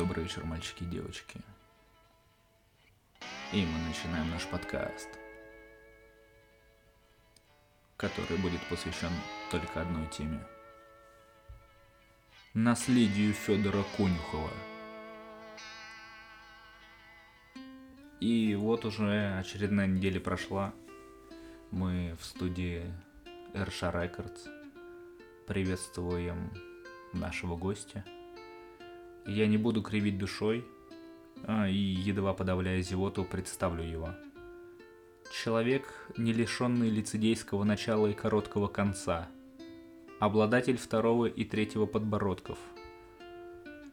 Добрый вечер, мальчики и девочки. И мы начинаем наш подкаст, который будет посвящен только одной теме. Наследию Федора Конюхова. И вот уже очередная неделя прошла. Мы в студии Эрша Рекордс. Приветствуем нашего гостя. Я не буду кривить душой, а, и, едва подавляя зевоту, представлю его. Человек, не лишенный лицедейского начала и короткого конца. Обладатель второго и третьего подбородков.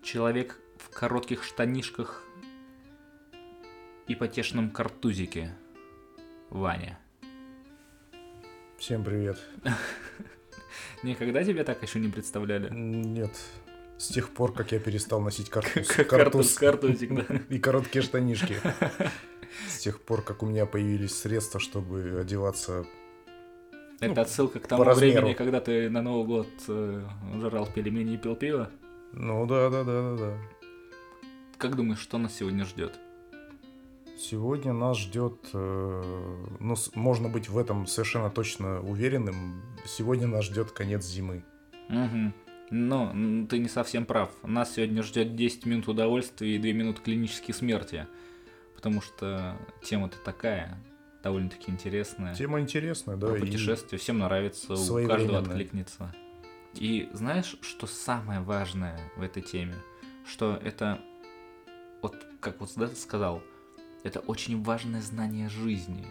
Человек в коротких штанишках и потешном картузике. Ваня. Всем привет. Никогда тебя так еще не представляли? Нет, с тех пор, как я перестал носить картуз. Картуз, картузик, да. И короткие штанишки. С тех пор, как у меня появились средства, чтобы одеваться Это Ну, отсылка к тому времени, когда ты на Новый год э, жрал пельмени и пил пиво. Ну да, да, да, да, да. Как думаешь, что нас сегодня ждет? Сегодня нас ждет, э, ну, можно быть в этом совершенно точно уверенным. Сегодня нас ждет конец зимы. Угу. Но ты не совсем прав. Нас сегодня ждет 10 минут удовольствия и 2 минуты клинической смерти. Потому что тема-то такая, довольно-таки интересная. Тема интересная, да. Про и путешествия всем нравится, у каждого откликнется. И знаешь, что самое важное в этой теме? Что это, вот как вот да, ты сказал, это очень важное знание жизни.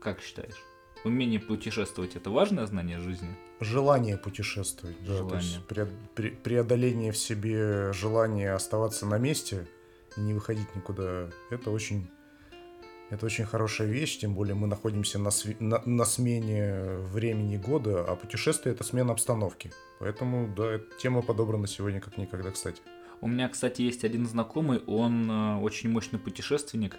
Как считаешь? Умение путешествовать это важное знание жизни? Желание путешествовать, да. То Желание. есть пре- пре- преодоление в себе желания оставаться на месте и не выходить никуда. Это очень, это очень хорошая вещь, тем более мы находимся на, сви- на, на смене времени года, а путешествие это смена обстановки. Поэтому, да, эта тема подобрана сегодня как никогда, кстати. У меня, кстати, есть один знакомый, он э, очень мощный путешественник.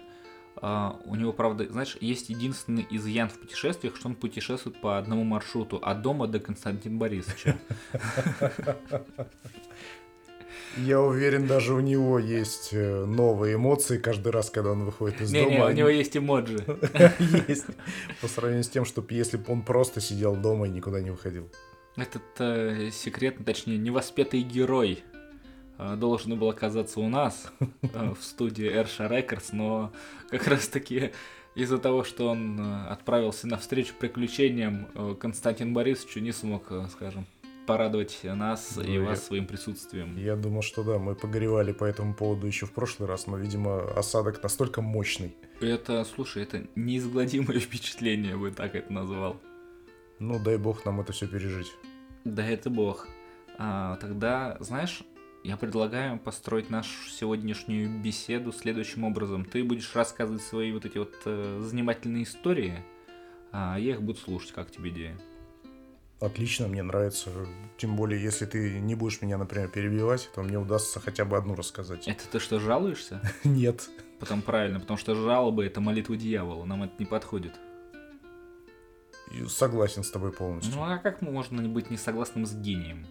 А, у него, правда, знаешь, есть единственный изъян в путешествиях, что он путешествует по одному маршруту от дома до Константина Борисовича. Я уверен, даже у него есть э, новые эмоции каждый раз, когда он выходит из Не-не, дома. у они- него есть эмоджи. есть. По сравнению с тем, что если бы он просто сидел дома и никуда не выходил. Этот э, секретный, точнее, невоспетый герой должен был оказаться у нас э, в студии Эрша Рекордс, но как раз-таки из-за того, что он э, отправился на встречу приключениям, э, Константин Борисович не смог, э, скажем, порадовать нас Ну, и я- вас своим присутствием. Я думал, что да, мы погоревали по этому поводу еще в прошлый раз, но, видимо, осадок настолько мощный. Это, слушай, это неизгладимое впечатление, я бы так это назвал. Ну, дай бог нам это все пережить. Да это бог. А, тогда, знаешь, я предлагаю построить нашу сегодняшнюю беседу следующим образом. Ты будешь рассказывать свои вот эти вот э, занимательные истории, а я их буду слушать, как тебе идея. Отлично, мне нравится. Тем более, если ты не будешь меня, например, перебивать, то мне удастся хотя бы одну рассказать. Это ты что, жалуешься? Нет. Потом правильно, потому что жалобы это молитва дьявола, нам это не подходит. Согласен с тобой полностью. Ну а как можно быть не согласным с гением?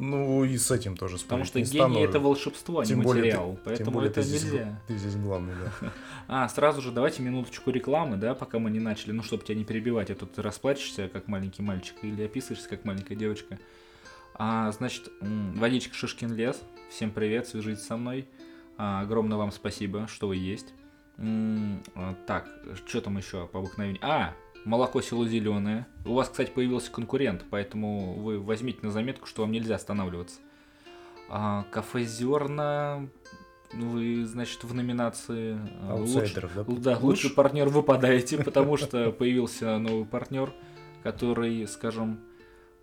Ну, и с этим тоже Потому что не гений стану. это волшебство, а не Тем более ты- материал. Тем Поэтому более это ты здесь, нельзя. ты здесь главный, да. А, сразу же давайте минуточку рекламы, да, пока мы не начали, ну, чтобы тебя не перебивать, а то ты расплачешься, как маленький мальчик, или описываешься, как маленькая девочка. А, значит, м, водичка Шишкин лес, всем привет, свяжитесь со мной. А, огромное вам спасибо, что вы есть. М, а, так, что там еще по обыкновению? А, молоко село зеленое. У вас, кстати, появился конкурент, поэтому вы возьмите на заметку, что вам нельзя останавливаться. А, кафе Зерна, вы, значит, в номинации а, луч- Аутсайдеров, да? да, лучший партнер выпадаете, потому что появился новый партнер, который, скажем,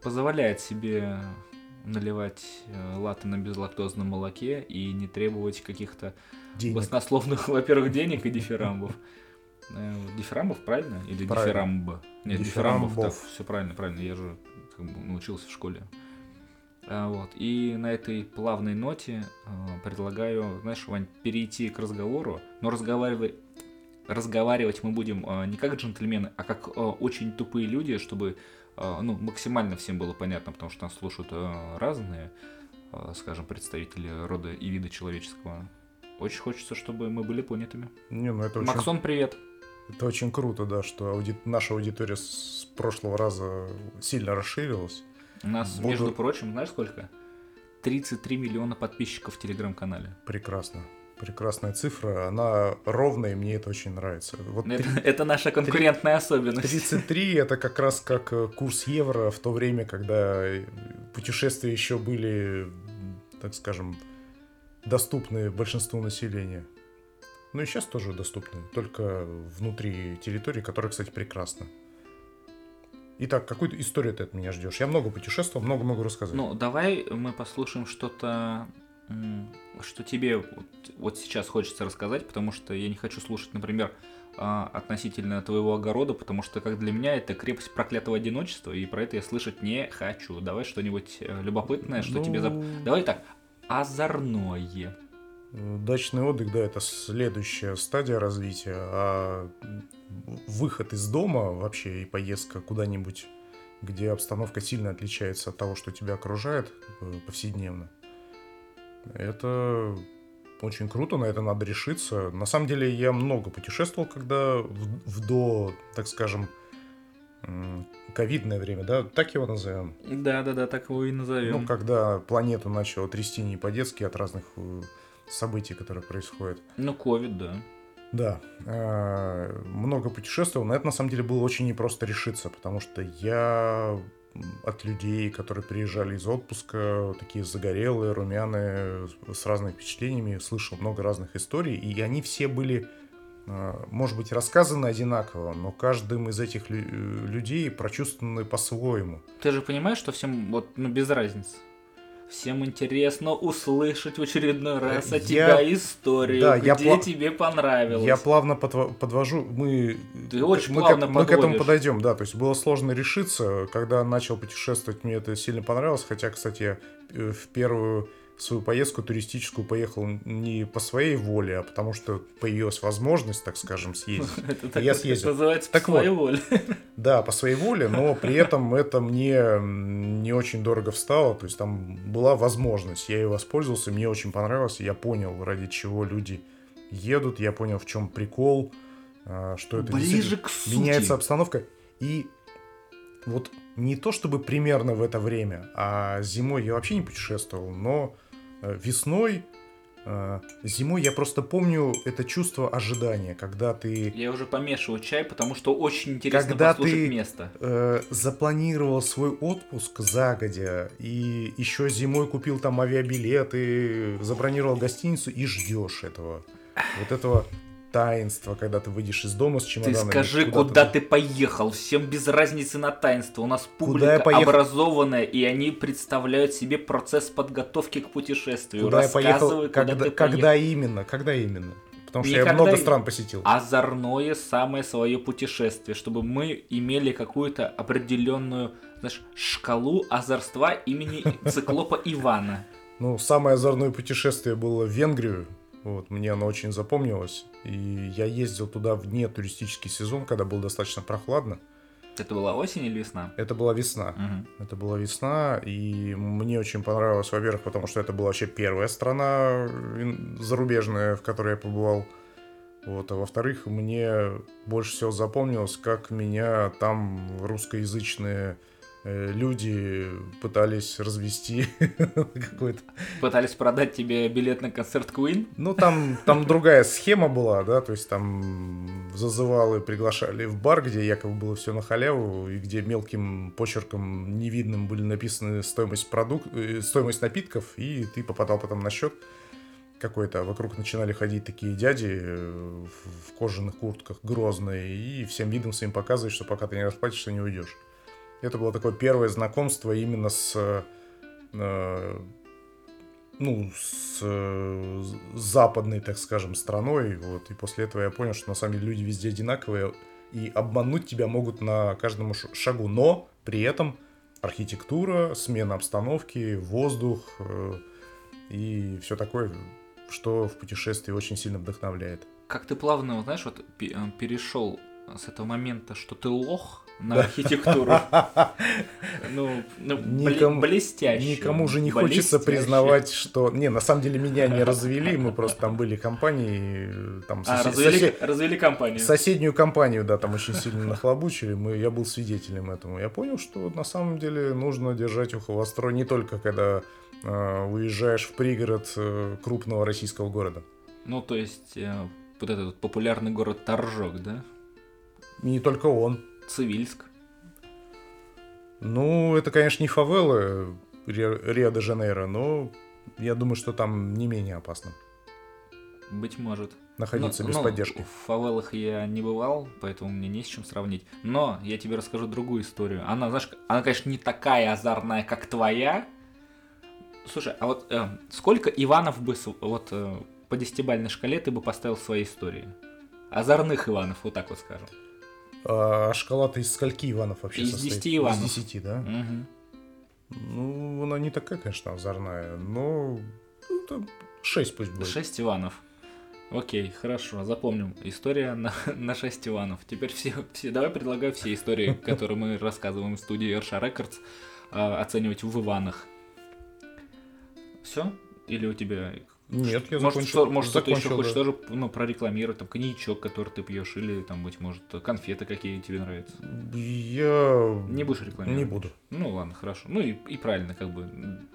позволяет себе наливать э, латте на безлактозном молоке и не требовать каких-то Денег. баснословных, во-первых, денег и дифирамбов. Дифирамбов, правильно? Или Правильно. Нет, дифирамбов, так, Дифирамбов. все правильно, правильно, я же как бы научился в школе. А, вот. И на этой плавной ноте э, предлагаю, знаешь, Вань, перейти к разговору, но разговаривать, разговаривать мы будем э, не как джентльмены, а как э, очень тупые люди, чтобы э, ну, максимально всем было понятно, потому что нас слушают э, разные э, скажем, представители рода и вида человеческого. Очень хочется, чтобы мы были понятыми. Не, ну это очень, Максон, привет. Это очень круто, да, что ауди- наша аудитория с прошлого раза сильно расширилась. У нас, Буду- между прочим, знаешь сколько? 33 миллиона подписчиков в Телеграм-канале. Прекрасно. Прекрасная цифра, она ровная, и мне это очень нравится. Вот Это, три- это наша конкурентная особенность. 33 это как раз как э, курс евро в то время, когда э, путешествия еще были, так скажем, доступны большинству населения. Ну и сейчас тоже доступны, только внутри территории, которая, кстати, прекрасна. Итак, какую историю ты от меня ждешь? Я много путешествовал, много могу рассказать. Ну, давай мы послушаем что-то, что тебе вот, вот сейчас хочется рассказать, потому что я не хочу слушать, например, а, относительно твоего огорода, потому что, как для меня, это крепость проклятого одиночества, и про это я слышать не хочу. Давай что-нибудь э, любопытное, что тебе... зап- Ну, Давай так, озорное. Э, Дачный отдых, да, это следующая стадия развития, а выход из дома вообще и поездка куда-нибудь, где обстановка сильно отличается от того, что тебя окружает э, повседневно, это очень круто, на это надо решиться. На самом деле я много путешествовал, когда в, в до, так скажем, ковидное время, да, так его назовем. Да-да-да, так его и назовем. Ну, когда планету начало трясти не по-детски от разных э, событий, которые происходят. Ну, ковид, да. Да, э, много путешествовал, но это на самом деле было очень непросто решиться, потому что я от людей, которые приезжали из отпуска, такие загорелые, румяные, с разными впечатлениями, слышал много разных историй, и они все были, э, может быть, рассказаны одинаково, но каждым из этих лю- людей прочувствованы по-своему. Ты же понимаешь, что всем вот, ну, без разницы. Всем интересно услышать в очередной раз от Я- тебя историю, да, где я пла- тебе понравилось. Я плавно подво- подвожу, мы, Ты очень мы, плавно к, мы к этому подойдем, да, то есть было сложно решиться, когда начал путешествовать, мне это сильно понравилось, хотя, кстати, я э, в первую свою поездку туристическую поехал не по своей воле, а потому что появилась возможность, так скажем, съездить. Это Я съездил. называется Так по своей воле. Да, по своей воле, но при этом это мне не очень дорого встало. То есть там была возможность, я ей воспользовался, мне очень понравилось, я понял, ради чего люди едут, я понял, в чем прикол, а, что это Ближе к сути. меняется обстановка. И вот не то чтобы примерно в это время, а зимой я вообще не путешествовал, но весной, э, зимой я просто помню это чувство ожидания, когда ты Я уже помешиваю чай, потому что очень интересно Когда послушать ты- место. э, запланировал свой отпуск загодя и еще зимой купил там авиабилеты, забронировал гостиницу и ждешь этого. Вот этого таинства, когда ты выйдешь из дома с Ты чемоданом. скажи, куда ты поехал. Всем без разницы на таинство. У нас публика я образованная, и они представляют себе процесс подготовки к путешествию. Куда я поехал, куда когда, ты когда именно, когда именно. Потому что я Никогда много и- стран посетил. озорное самое свое путешествие, чтобы мы имели какую-то определенную, знаешь, шкалу озорства имени циклопа Ивана. Ну, самое озорное путешествие было в Венгрию. Вот, мне оно очень запомнилось. И я ездил туда в не туристический сезон, когда было достаточно прохладно. Это была осень или весна? Это была весна. Мгм. Это была весна, и мне очень понравилось, во-первых, потому что это была вообще первая страна ин- зарубежная, в которой я побывал. Вот, а во-вторых, мне больше всего запомнилось, как меня там русскоязычные э, люди пытались развести какой-то. Пытались продать тебе билет на концерт Queen? Ну, там, там другая схема была, да, то есть там зазывалы приглашали в бар, где якобы было все на халяву, и где мелким почерком невидным были написаны стоимость, продук... э, стоимость напитков, и ты попадал потом на счет какой-то, вокруг начинали ходить такие дяди э, в в кожаных куртках, грозные, и всем видом своим показывать, что пока ты не расплатишься, не уйдешь. Это было такое первое знакомство именно с э, ну, с э, западной, так скажем, страной, вот, и после этого я понял, что на самом деле люди везде одинаковые, и обмануть тебя могут на каждом шагу, но при этом архитектура, смена обстановки, воздух э, и все такое, что в путешествии очень сильно вдохновляет. Как ты плавно, знаешь, вот пе- э, перешел с этого момента, что ты лох на архитектуру. Ну, ну Никому- блестяще. Никому же не хочется признавать, что... Не, на самом деле меня не развели, мы просто там были компании, э, там А, развели, компанию. соседнюю компанию, да, там очень сильно нахлобучили, мы, я был свидетелем этому. Я понял, что на самом деле нужно держать ухо востро не только когда э, уезжаешь в пригород э, крупного российского города. Ну, то есть, э, вот этот популярный город Торжок, да? И не только он. Цивильск. Ну, это, конечно, не фавелы Ри- Рио-де-Жанейро, но я думаю, что там не менее опасно Быть может. находиться Ну, без ну, поддержки. В фавелах я не бывал, поэтому мне не с чем сравнить. Но я тебе расскажу другую историю. Она, знаешь, она, конечно, не такая озорная, как твоя. Слушай, а вот э, сколько Иванов бы вот э, по десятибалльной шкале ты бы поставил в своей истории? Озорных Иванов, вот так вот скажем. А шкала-то из скольки Иванов вообще Из состоит? 10 Иванов. Из 10, да? Мгм. Ну, она не такая, конечно, озорная, но ну, там 6 пусть будет. Шесть Иванов. Окей, хорошо, запомним. История на, на 6 Иванов. Теперь все, все, давай предлагаю все истории, которые мы рассказываем в студии Эрша Рекордс, оценивать в Иванах. Все? Или у тебя... Нет, я может, закончил. что, может что-то еще закончил, хочешь да. тоже ну, прорекламировать, там, коньячок, который ты пьешь, или там, быть может, конфеты какие тебе нравятся. Я... Не будешь рекламировать? Не буду. Ну ладно, хорошо. Ну и, и правильно, как бы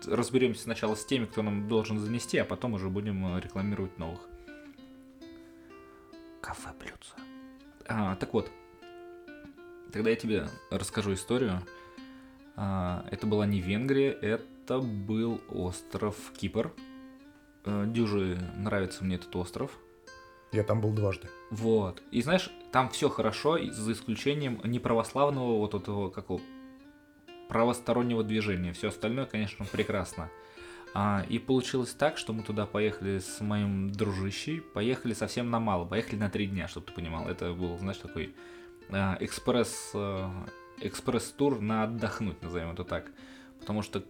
разберемся сначала с теми, кто нам должен занести, а потом уже будем э, рекламировать новых. Кафе блюдца. А, так вот, тогда я тебе расскажу историю. А, это была не Венгрия, это был остров Кипр. Э, Дюже нравится мне этот остров. Я там был дважды. Вот. И знаешь, там все хорошо, за исключением неправославного вот этого какого правостороннего движения. Все остальное, конечно, прекрасно. А, и получилось так, что мы туда поехали с моим дружищей, поехали совсем на мало, поехали на три дня, чтобы ты понимал. Это был, знаешь, такой а, экспресс, а, экспресс-тур на отдохнуть, назовем это так. Потому что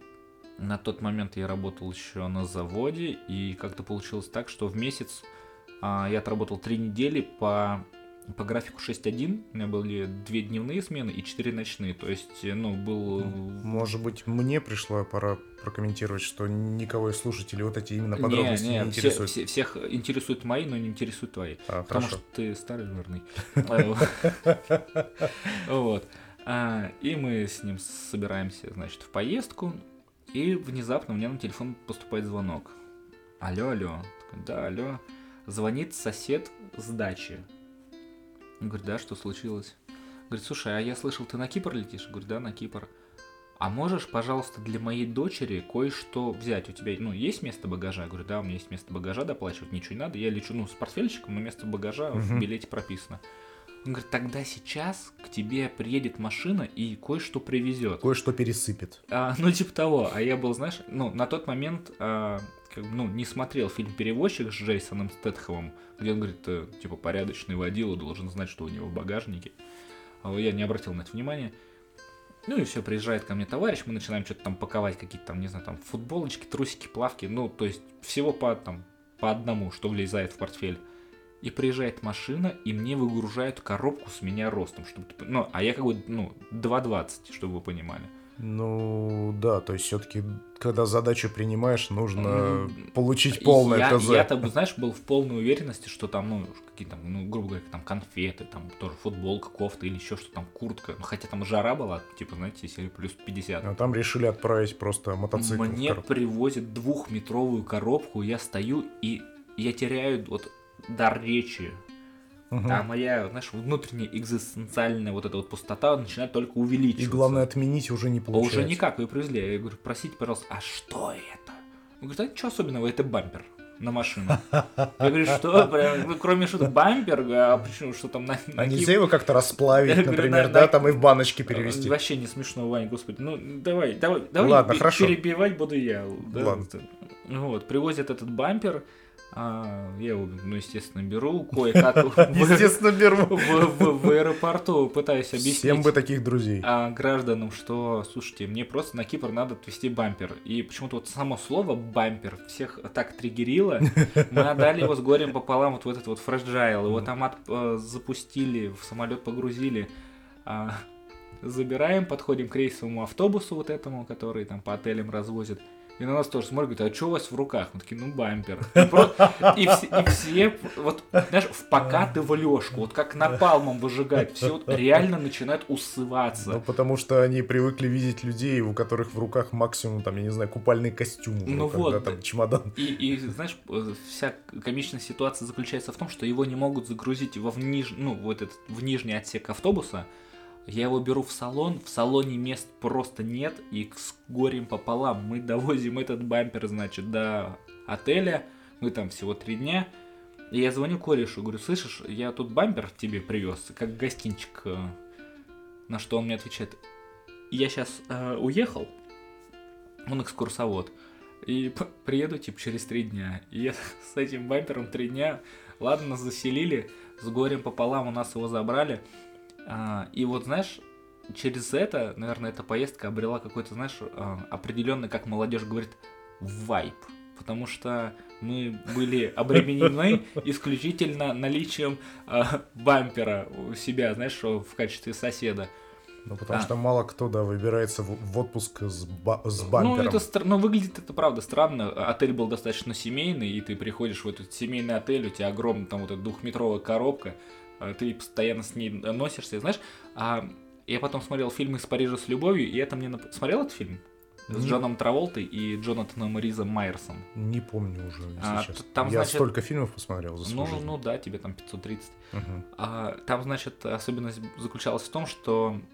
на тот момент я работал еще на заводе, и как-то получилось так, что в месяц а, я отработал три недели по, по графику 6.1. У меня были две дневные смены и четыре ночные. То есть, э, ну, был... Может быть, мне пришла пора прокомментировать, что никого из слушателей вот эти именно Не, подробности не, не, все- интересуют. все- всех интересуют мои, но не интересуют твои. А, Потому хорошо. что ты старый жирный. Вот. А, И мы с ним собираемся, значит, в поездку. И внезапно у меня на телефон поступает звонок. Алло, алло. Такой, Да, алло. Звонит сосед с дачи. Он говорит, да, что случилось? Говорит, слушай, а я слышал, ты на Кипр летишь? Говорю, да, на Кипр. А можешь, пожалуйста, для моей дочери кое-что взять? У тебя, ну, есть место багажа? Я говорю, да, у меня есть место багажа, доплачивать ничего не надо. Я лечу, ну, с портфельчиком, но место багажа в Мгм. билете прописано. Он говорит, тогда сейчас к тебе приедет машина и кое-что привезет. Кое-что пересыпет. А, ну, типа того. А я был, знаешь, ну, на тот момент, а, как ну, не смотрел фильм «Перевозчик» с Джейсоном Стэтхэмом, где он говорит, э, типа, порядочный водила должен знать, что у него в багажнике. А я не обратил на это внимания. Ну и все, приезжает ко мне товарищ, мы начинаем что-то там паковать, какие-то там, не знаю, там футболочки, трусики, плавки, ну, то есть всего по, там, по одному, что влезает в портфель. И приезжает машина, и мне выгружают коробку с меня ростом, чтобы, ну, а я как бы, ну, 2,20, чтобы вы понимали. Ну, да, то есть все-таки, когда задачу принимаешь, нужно Ну, получить полное я, ТЗ. Я-то, знаешь, был в полной уверенности, что там, ну, какие там, ну, грубо говоря, там конфеты, там тоже футболка, кофта или еще что там, куртка. Ну, хотя там жара была, типа, знаете, если плюс 50. А там решили отправить просто мотоцикл. Мне привозят двухметровую коробку, я стою и я теряю вот дар речи. Мгм. А моя, знаешь, внутренняя экзистенциальная вот эта вот пустота начинает только увеличиваться. И главное, отменить уже не А получается. уже никак, вы привезли. Я говорю, простите, пожалуйста, а что это? Он говорит, а ничего особенного, это бампер на машину. Я говорю, что? Прям, ну, кроме что бампер, а почему, что там на... на А кип- нельзя его как-то расплавить, говорю, например, на- да, на- там и в баночки перевести. Вообще не смешно, Вань, господи. Ну, давай, давай, давай Ладно, хорошо. перебивать буду я. да. Ладно. Вот, привозят этот бампер, А, я его, ну, естественно, беру, кое-как Естественно, беру. в- аэропорту пытаюсь объяснить Всем бы таких друзей. а, гражданам, что, слушайте, мне просто на Кипр надо отвезти бампер. И почему-то вот само слово бампер всех так триггерило. Мы отдали его с горем пополам вот в этот вот фреджайл. Его там от- э, запустили, в самолет погрузили. А, забираем, подходим к рейсовому автобусу вот этому, который там по отелям развозят. И на нас тоже смотрят, говорят, а что у вас в руках? Мы такие, ну бампер. И, все, и все, вот, знаешь, в покатывалешку, вот как напалмом выжигать, все вот реально начинают усываться. Ну, потому что они привыкли видеть людей, у которых в руках максимум, там, я не знаю, купальный костюм. Ну когда вот. там чемодан. И, и, знаешь, э, вся комичная ситуация заключается в том, что его не могут загрузить во в, ниж... ну, вот этот, в нижний отсек автобуса. Я его беру в салон, в салоне мест просто нет, и с горем пополам мы довозим этот бампер, значит, до отеля. Мы там всего три дня. И я звоню корешу, говорю, слышишь, я тут бампер тебе привез, как гостинчик. э». На что он мне отвечает, я сейчас уехал, он экскурсовод. И приеду, типа, через три дня. И я с этим бампером три дня, ладно, заселили, с горем пополам у нас его забрали. А, и вот, знаешь, через это, наверное, эта поездка обрела какой-то, знаешь, а, определенный, как молодежь говорит, вайп. Потому что мы были обременены исключительно наличием а, бампера у себя, знаешь, в качестве соседа. Ну, потому А. что мало кто, да, выбирается в, отпуск с, ба- с бампером. Ну, это стр- ну, выглядит это правда странно. Отель был достаточно семейный, и ты приходишь в этот семейный отель, у тебя огромная там вот эта двухметровая коробка, а ты постоянно с ней носишься, знаешь. А я потом смотрел фильм «Из Парижа с любовью», и это мне... нап- Смотрел этот фильм? С Не- Джоном Траволтой и Джонатаном Ризом Майерсом. Не помню уже, если А, честно. там, Я значит- столько фильмов посмотрел за свою Ну, жизнь. ну да, тебе там 530. Мгм. А, там, значит, особенность заключалась в том, что а,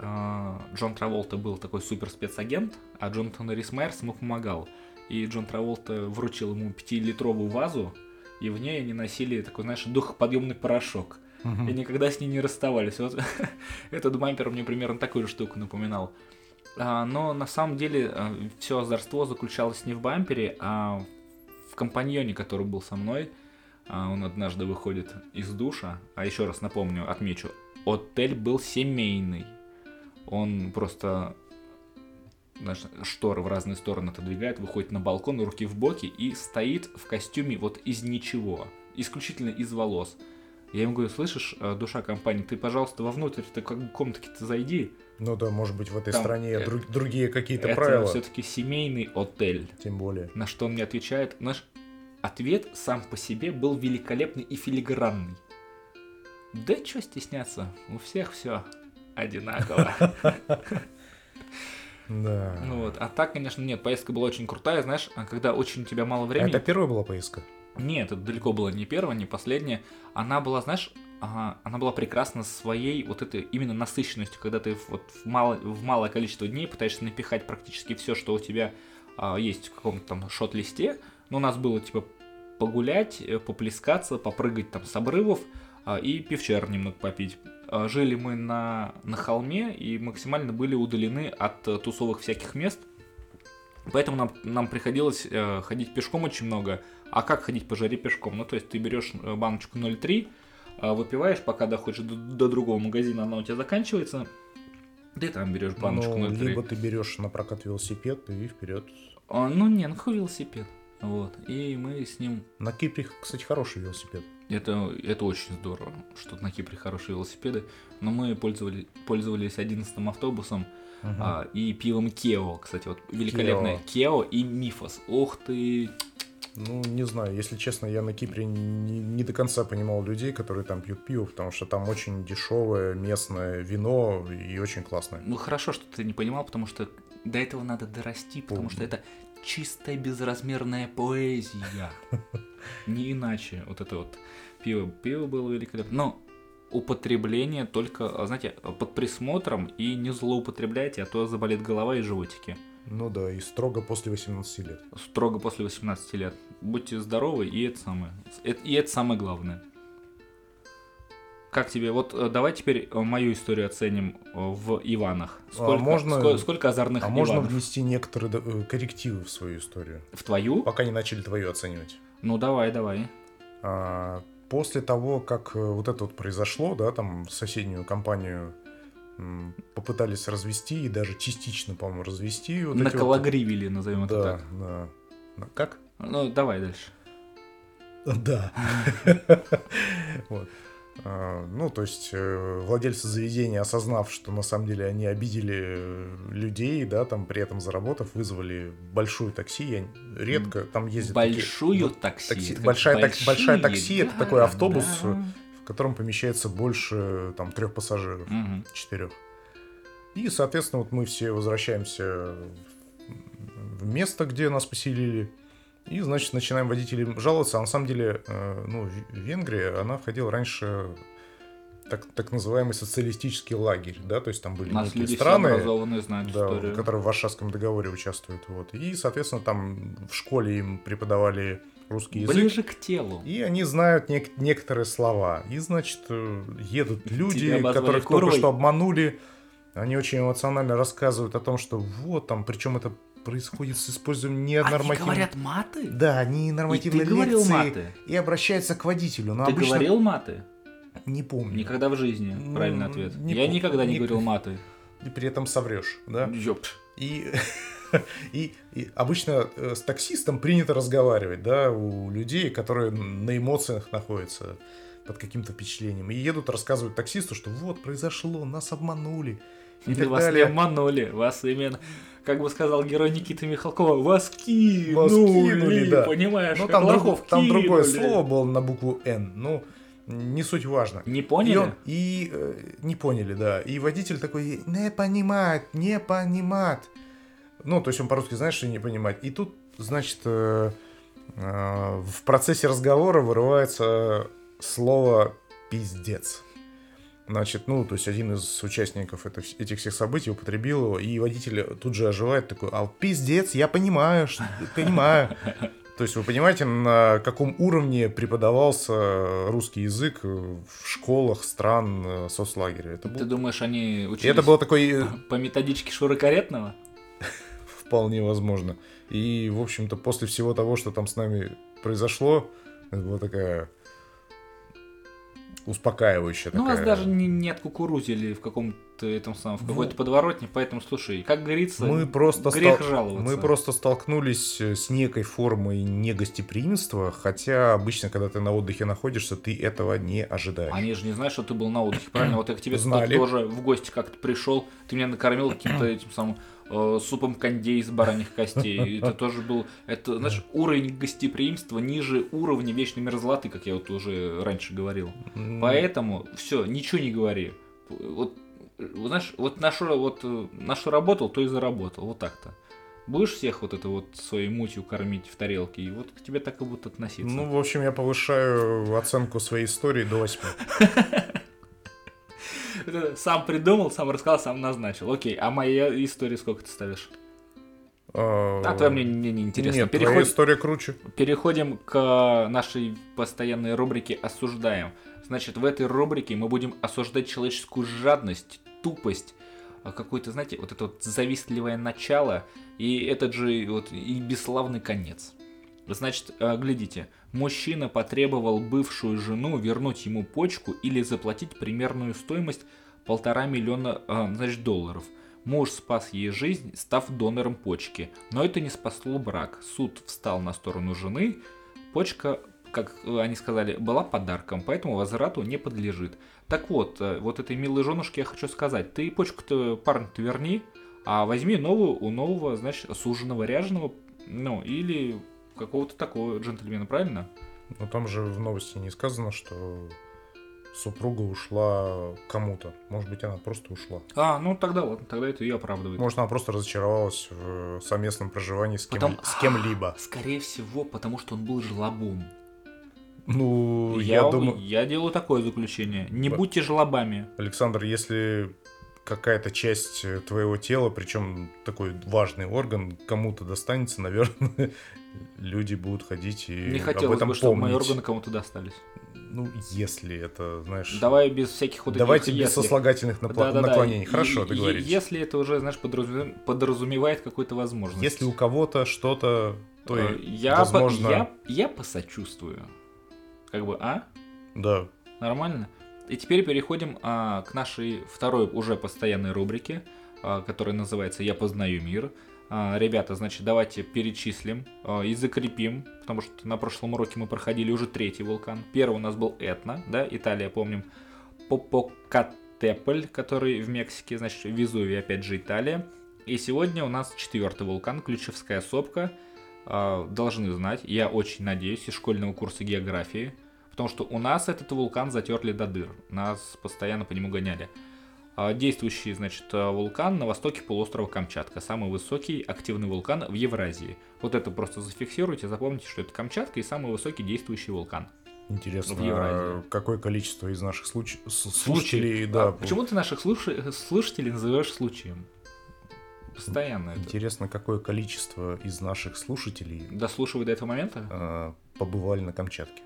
Джон Траволта был такой супер спецагент, а Джонатан Рис Майерс ему помогал. И Джон Траволта вручил ему 5-литровую вазу, и в ней они носили такой, знаешь, духоподъемный порошок. Мгм. И никогда с ней не расставались. Вот этот бампер мне примерно такую же штуку напоминал. А, но на самом деле все озорство заключалось не в бампере, а в компаньоне, который был со мной. А, он однажды выходит из душа. А еще раз напомню, отмечу, отель был семейный. Он просто знаешь, шторы в разные стороны отодвигает, выходит на балкон, руки в боки и стоит в костюме вот из ничего, исключительно из волос. Я ему говорю, слышишь, э, душа компании, ты, пожалуйста, вовнутрь ты как комнатки-то зайди. Ну да, может быть, в этой Там, стране э, друг- другие какие-то Это правила. все-таки семейный отель. Тем более. На что он мне отвечает, наш ответ сам по себе был великолепный и филигранный. Да что стесняться, у всех все одинаково. Да. Ну вот, а так, конечно, нет, поездка была очень крутая, знаешь, а когда очень у тебя мало времени. Это первая была поездка? Нет, это далеко было не первая, не последняя. Она была, знаешь, ага, она была прекрасна своей вот этой именно насыщенностью, когда ты вот в, мало, в малое количество дней пытаешься напихать практически все, что у тебя а, есть в каком-то там шот-листе. Но у нас было типа погулять, э, поплескаться, попрыгать там с обрывов и пивчер немного попить. А, Жили мы на, на холме и максимально были удалены от э, тусовых всяких мест. Поэтому нам, нам приходилось э, ходить пешком очень много. А как ходить по жаре пешком? Ну, то есть ты берешь э, баночку 0,3, э, выпиваешь, пока доходишь до, до другого магазина, она у тебя заканчивается. Ты там берешь баночку Ну, 0,3. либо ты берешь на прокат велосипед и вперед. А, ну, не, ну какой велосипед. Вот. И мы с ним... На Кипре, кстати, хороший велосипед. Это, это очень здорово, что на Кипре хорошие велосипеды. Но мы пользовались, пользовались 11 автобусом Мгм. а, и пивом Кео. Кстати, вот великолепное Кео и Мифос. Ух ты! Ну, не знаю, если честно, я на Кипре не, не до конца понимал людей, которые там пьют пиво, потому что там очень дешевое местное вино и очень классное. Ну хорошо, что ты не понимал, потому что до этого надо дорасти, потому что это чистая безразмерная поэзия. Не иначе. Вот это вот пиво. Пиво было великолепно. Но употребление только, а, знаете, под присмотром и не злоупотребляйте, а то заболит голова и животики. Ну да, и строго после 18 лет. Строго после 18 лет. Будьте здоровы, и это самое. это- И это самое главное. Как тебе? Вот э, давай теперь э, мою историю оценим э, в Иванах. А Сколько, можно- ско- сколько озорных А можно Иванов? внести некоторые коррективы в свою историю, В твою? пока не начали твою оценивать. Ну давай, давай. А, После того, как вот это вот произошло, да, там соседнюю компанию попытались развести и даже частично, по-моему, развести. Вот эти вот- назовем это Да, так. да. Как? Ну давай дальше. Да. Вот. А, Ну, то есть э, владельцы заведения, осознав, что на самом деле они обидели э, людей, да, там при этом заработав, вызвали большую такси. Я редко там ездят такие- Большую вот такси. такси- это большая так- большие, большая такси, это да, такой автобус, да. в котором помещается больше там трех пассажиров, Мгм. четырех. И, соответственно, вот мы все возвращаемся в место, где нас поселили. И, значит, начинаем водителям жаловаться. А на самом деле, э, ну, Венгрия, она входила раньше так, так называемый социалистический лагерь, да, то есть там были нас некие страны, знают да, историю. которые в Варшавском договоре участвуют. Вот. И, соответственно, там в школе им преподавали русский язык. Ближе к телу. И они знают нек- некоторые слова. И, значит, э, едут люди, которых курвой. только что обманули. Они очень эмоционально рассказывают о том, что вот там, причем это происходит с использованием Они ненормативных... говорят маты? Да, И ненормативной ты говорил лекции. маты? И обращаются к водителю. Но Ты обычно... говорил маты? Не помню. Никогда в жизни, Ну, правильный ответ. не Я пом- никогда не не- говорил маты. И при этом соврешь, да? Ёп. И, и, и обычно э, с таксистом принято разговаривать, да, у людей, которые на эмоциях находятся под каким-то впечатлением. И едут, рассказывают таксисту, что вот, произошло, нас обманули. И так вас не далее. обманули, вас именно, как бы сказал герой Никиты Михалкова, вас кинули, Вас кинули, да. понимаешь, Ну, там, друг- там другое слово было на букву «Н», ну, не суть важно. Не И, поняли? он- и, э, не поняли, да. И водитель такой, не понимает, не понимает. Ну, то есть он по-русски знает, что не понимает. И тут, значит, э, э, в процессе разговора вырывается слово «пиздец». Значит, ну, то есть один из участников это- этих всех событий употребил его, и водитель тут же оживает такой, а пиздец, я понимаю, что- понимаю. То есть вы понимаете, на каком уровне преподавался русский язык в школах стран э, соцлагеря? Это, Ты был- думаешь, они и учились это было такой по методичке Шуры Каретного? вполне возможно. И, в общем-то, после всего того, что там с нами произошло, это была такая успокаивающая Ну, вас такая... даже не, не откукурузили в каком-то этом самом, в какой-то подворотне, поэтому, слушай, как говорится, Мы просто, грех стал- жаловаться. мы просто столкнулись э, с некой формой негостеприимства, хотя обычно, когда ты на отдыхе находишься, ты этого не ожидаешь. Они же не знают, что ты был на отдыхе, правильно? Вот я к тебе Знали. тоже в гости как-то пришел, ты меня накормил каким-то этим самым э, супом кондей из бараньих костей. Это тоже был, это, знаешь, уровень гостеприимства ниже уровня вечной мерзлоты, как я вот уже раньше говорил. Поэтому все, ничего не говори. Вот, знаешь, вот на что, вот, э, на что работал, то и заработал. Вот так-то. Будешь всех вот это вот своей мутью кормить в тарелке, и вот к тебе так и будут относиться. Ну, в общем, я повышаю оценку своей истории до 8. Сам придумал, сам рассказал, сам назначил. Окей, а моя история сколько ты ставишь? А твоя мне, не интересно. Нет, твоя история круче. Переходим к нашей постоянной рубрике «Осуждаем». Значит, в этой рубрике мы будем осуждать человеческую жадность, тупость, а, какое-то, знаете, вот это вот завистливое начало и этот же вот и бесславный конец. Значит, а, глядите, мужчина потребовал бывшую жену вернуть ему почку или заплатить примерную стоимость полтора миллиона, а, значит, долларов. Муж спас ей жизнь, став донором почки, но это не спасло брак. Суд встал на сторону жены, почка, как они сказали, была подарком, поэтому возврату не подлежит. Так вот, э, вот этой милой женушке я хочу сказать, ты почку-то парню-то верни, а возьми новую у нового, значит, суженого ряженого, ну, или какого-то такого джентльмена, правильно? Но там же в новости не сказано, что супруга ушла кому-то. Может быть, она просто ушла. А, ну тогда ладно, тогда это ее оправдывает. Может, она просто разочаровалась в совместном проживании с, кем, Потом- с кем-либо. Скорее всего, потому что он был жлобом. Ну, я, я, думаю, я делаю такое заключение. Не Б- будьте жлобами. Александр, если какая-то часть э, твоего тела, причем такой важный орган, кому-то достанется, наверное, люди будут ходить и Не об хотелось этом бы, чтобы мои помнить. органы кому-то достались. Ну, если это, знаешь... Давай без всяких вот Давайте без если. сослагательных напла- Да-да-да. наклонений. И- Хорошо, договорились. Если это уже, знаешь, подразум- подразумевает какую-то возможность. Если у кого-то что-то, то Э, я, по- возможно... я, я посочувствую. Как бы, а? Да. Нормально? И теперь переходим а, к нашей второй уже постоянной рубрике, а, которая называется «Я познаю мир». А, ребята, значит, давайте перечислим а, и закрепим, потому что на прошлом уроке мы проходили уже третий вулкан. Первый у нас был Этна, да, Италия, помним. Попокатепль, который в Мексике, значит, Везувий, опять же, Италия. И сегодня у нас четвертый вулкан, Ключевская сопка. А, Должны знать, я очень надеюсь, из школьного курса географии, потому что у нас этот вулкан затерли до дыр, нас постоянно по нему гоняли. А, Действующий, значит, а, вулкан на востоке полуострова Камчатка, самый высокий активный вулкан в Евразии. Вот это просто зафиксируйте, запомните, что это Камчатка и самый высокий действующий вулкан. Интересно, В Евразии. а какое количество из наших случ- слушателей, А да, почему ты наших слуш- слушателей называешь случаем? Постоянно это. интересно, какое количество из наших слушателей Дослушивай до этого момента? а, побывали на Камчатке?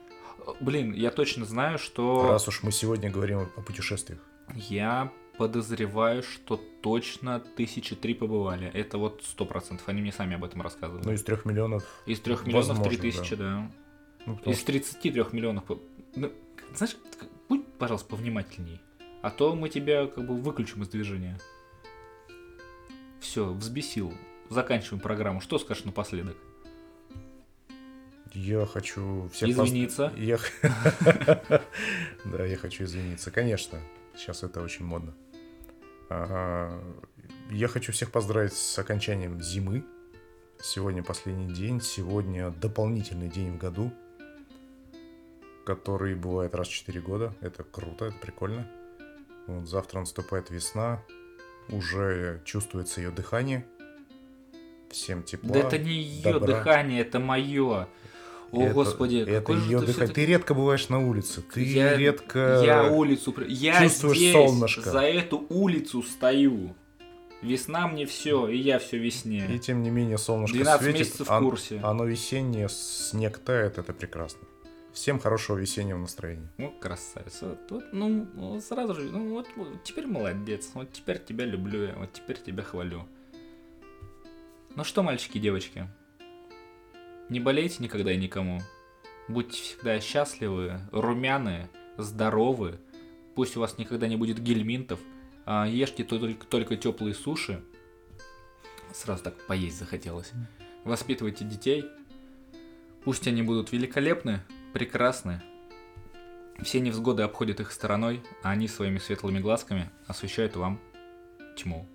Блин, я точно знаю, что... Раз уж мы сегодня говорим о путешествиях. Я подозреваю, что точно тысячи три побывали. Это вот сто процентов. Они мне сами об этом рассказывали. Ну, из трех миллионов, Из трех миллионов три тысячи, да. ну, потому Из 33 миллионов. Ну, знаешь, будь, пожалуйста, повнимательней. А то мы тебя как бы выключим из движения. Все, взбесил. Заканчиваем программу. Что скажешь напоследок? Я хочу всех Извиниться. Я... Да, я хочу извиниться. Конечно, сейчас это очень модно. Я хочу всех поздравить с окончанием зимы. Сегодня последний день, сегодня дополнительный день в году, который бывает раз в 4 года. Это круто, это прикольно. Вот завтра наступает весна, уже чувствуется ее дыхание. Всем тепла. да это не ее добра. дыхание, это мое. О, Это- господи, это какой же ее ты дыхание. всё-таки- Ты редко бываешь на улице. Ты Я- редко. Я улицу... Я чувствуешь здесь, солнышко. за эту улицу стою. Весна мне все, и я все весне. И тем не менее солнышко 12 светит. месяцев в курсе. Оно весеннее, снег тает, это прекрасно. Всем хорошего весеннего настроения. Ну, красавец. Вот, вот, ну, вот сразу же, ну, вот, вот теперь молодец. Вот теперь тебя люблю я, вот теперь тебя хвалю. Ну что, мальчики и девочки, не болейте никогда и никому. Будьте всегда счастливы, румяные, здоровы. Пусть у вас никогда не будет гельминтов. а ешьте только, только теплые суши. Сразу так поесть захотелось. Воспитывайте детей. Пусть они будут великолепны, прекрасны. Все невзгоды обходят их стороной, а они своими светлыми глазками освещают вам тьму.